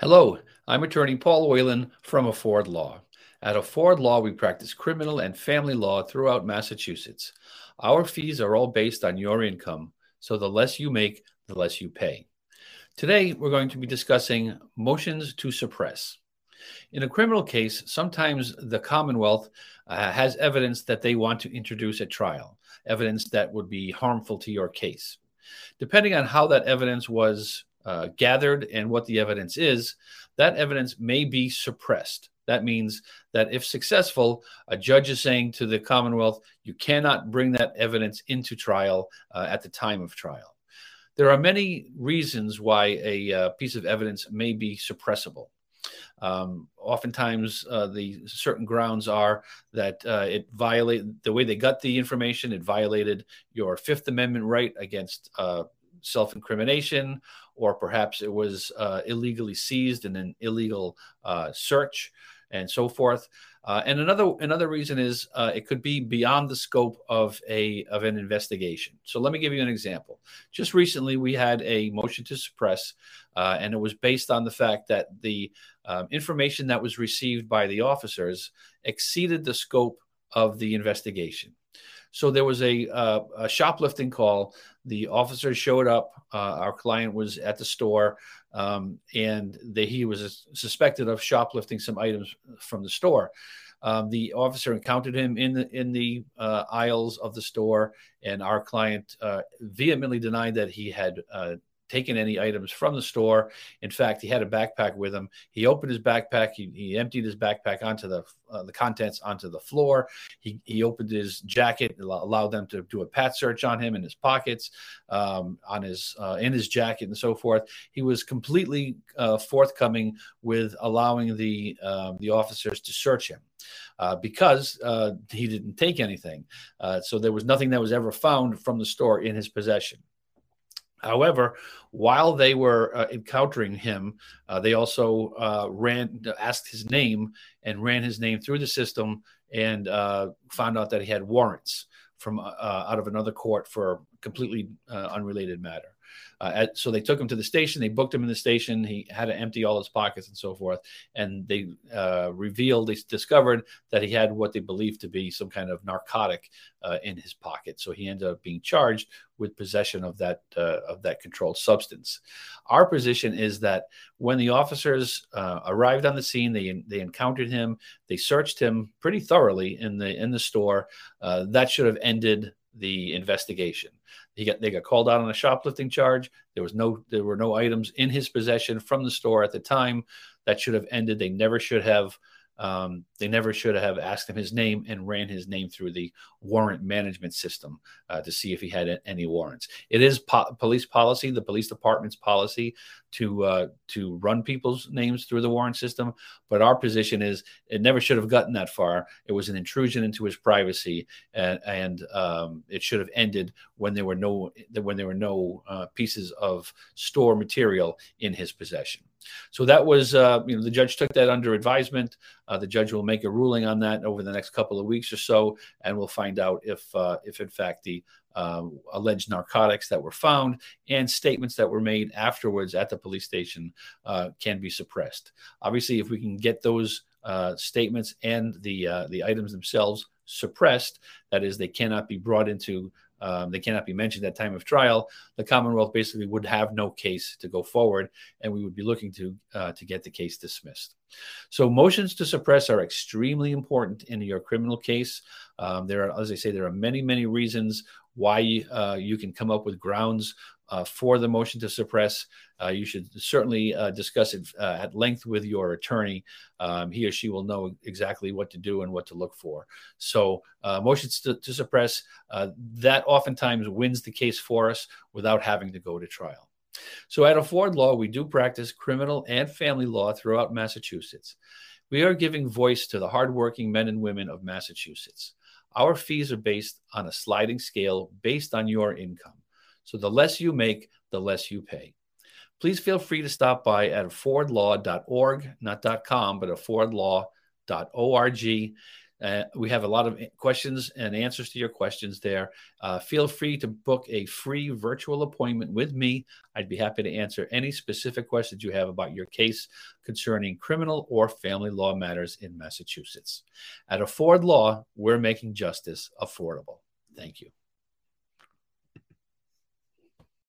Hello, I'm attorney Paul Whalen from Afford Law. At Afford Law, we practice criminal and family law throughout Massachusetts. Our fees are all based on your income, so the less you make, the less you pay. Today, we're going to be discussing motions to suppress. In a criminal case, sometimes the Commonwealth uh, has evidence that they want to introduce at trial, evidence that would be harmful to your case. Depending on how that evidence was uh, gathered and what the evidence is, that evidence may be suppressed. That means that if successful, a judge is saying to the Commonwealth, you cannot bring that evidence into trial uh, at the time of trial. There are many reasons why a uh, piece of evidence may be suppressible. Um, oftentimes, uh, the certain grounds are that uh, it violated the way they got the information. It violated your Fifth Amendment right against uh, self incrimination, or perhaps it was uh, illegally seized in an illegal uh, search and so forth. Uh, and another another reason is uh, it could be beyond the scope of a of an investigation. So let me give you an example. Just recently, we had a motion to suppress, uh, and it was based on the fact that the um, information that was received by the officers exceeded the scope of the investigation. So there was a, uh, a shoplifting call. The officer showed up. Uh, our client was at the store, um, and they, he was suspected of shoplifting some items from the store. Um, the officer encountered him in the in the uh, aisles of the store, and our client uh, vehemently denied that he had uh, taken any items from the store. In fact, he had a backpack with him. He opened his backpack. He, he emptied his backpack onto the uh, the contents onto the floor. He, he opened his jacket, allowed them to do a pat search on him in his pockets, um, on his uh, in his jacket, and so forth. He was completely uh, forthcoming with allowing the um, the officers to search him. Uh, because uh, he didn't take anything. Uh, so there was nothing that was ever found from the store in his possession. However, while they were uh, encountering him, uh, they also uh, ran, asked his name, and ran his name through the system, and uh, found out that he had warrants from uh, out of another court for completely uh, unrelated matter. Uh, at, so they took him to the station. They booked him in the station. He had to empty all his pockets and so forth. And they uh, revealed, they discovered that he had what they believed to be some kind of narcotic uh, in his pocket. So he ended up being charged with possession of that uh, of that controlled substance. Our position is that when the officers uh, arrived on the scene, they they encountered him. They searched him pretty thoroughly in the in the store. Uh, that should have ended the investigation. He got they got called out on a shoplifting charge. There was no there were no items in his possession from the store at the time. That should have ended. They never should have um, they never should have asked him his name and ran his name through the warrant management system uh, to see if he had any warrants. It is po- police policy, the police department's policy, to uh, to run people's names through the warrant system. But our position is it never should have gotten that far. It was an intrusion into his privacy, and, and um, it should have ended when there were no when there were no uh, pieces of store material in his possession. So that was, uh, you know, the judge took that under advisement. Uh, the judge will make a ruling on that over the next couple of weeks or so, and we'll find out if, uh, if in fact the uh, alleged narcotics that were found and statements that were made afterwards at the police station uh, can be suppressed. Obviously, if we can get those uh, statements and the the items themselves suppressed, that is, they cannot be brought into um, they cannot be mentioned at time of trial. The Commonwealth basically would have no case to go forward, and we would be looking to uh, to get the case dismissed. So motions to suppress are extremely important in your criminal case. Um, there are, as I say, there are many many reasons why uh, you can come up with grounds uh, for the motion to suppress. Uh, you should certainly uh, discuss it uh, at length with your attorney. Um, he or she will know exactly what to do and what to look for. So, uh, motions to, to suppress uh, that oftentimes wins the case for us without having to go to trial. So, at Afford Law, we do practice criminal and family law throughout Massachusetts. We are giving voice to the hardworking men and women of Massachusetts. Our fees are based on a sliding scale based on your income. So the less you make, the less you pay. Please feel free to stop by at affordlaw.org, not .com, but affordlaw.org. Uh, we have a lot of questions and answers to your questions there. Uh, feel free to book a free virtual appointment with me. I'd be happy to answer any specific questions you have about your case concerning criminal or family law matters in Massachusetts. At Afford Law, we're making justice affordable. Thank you.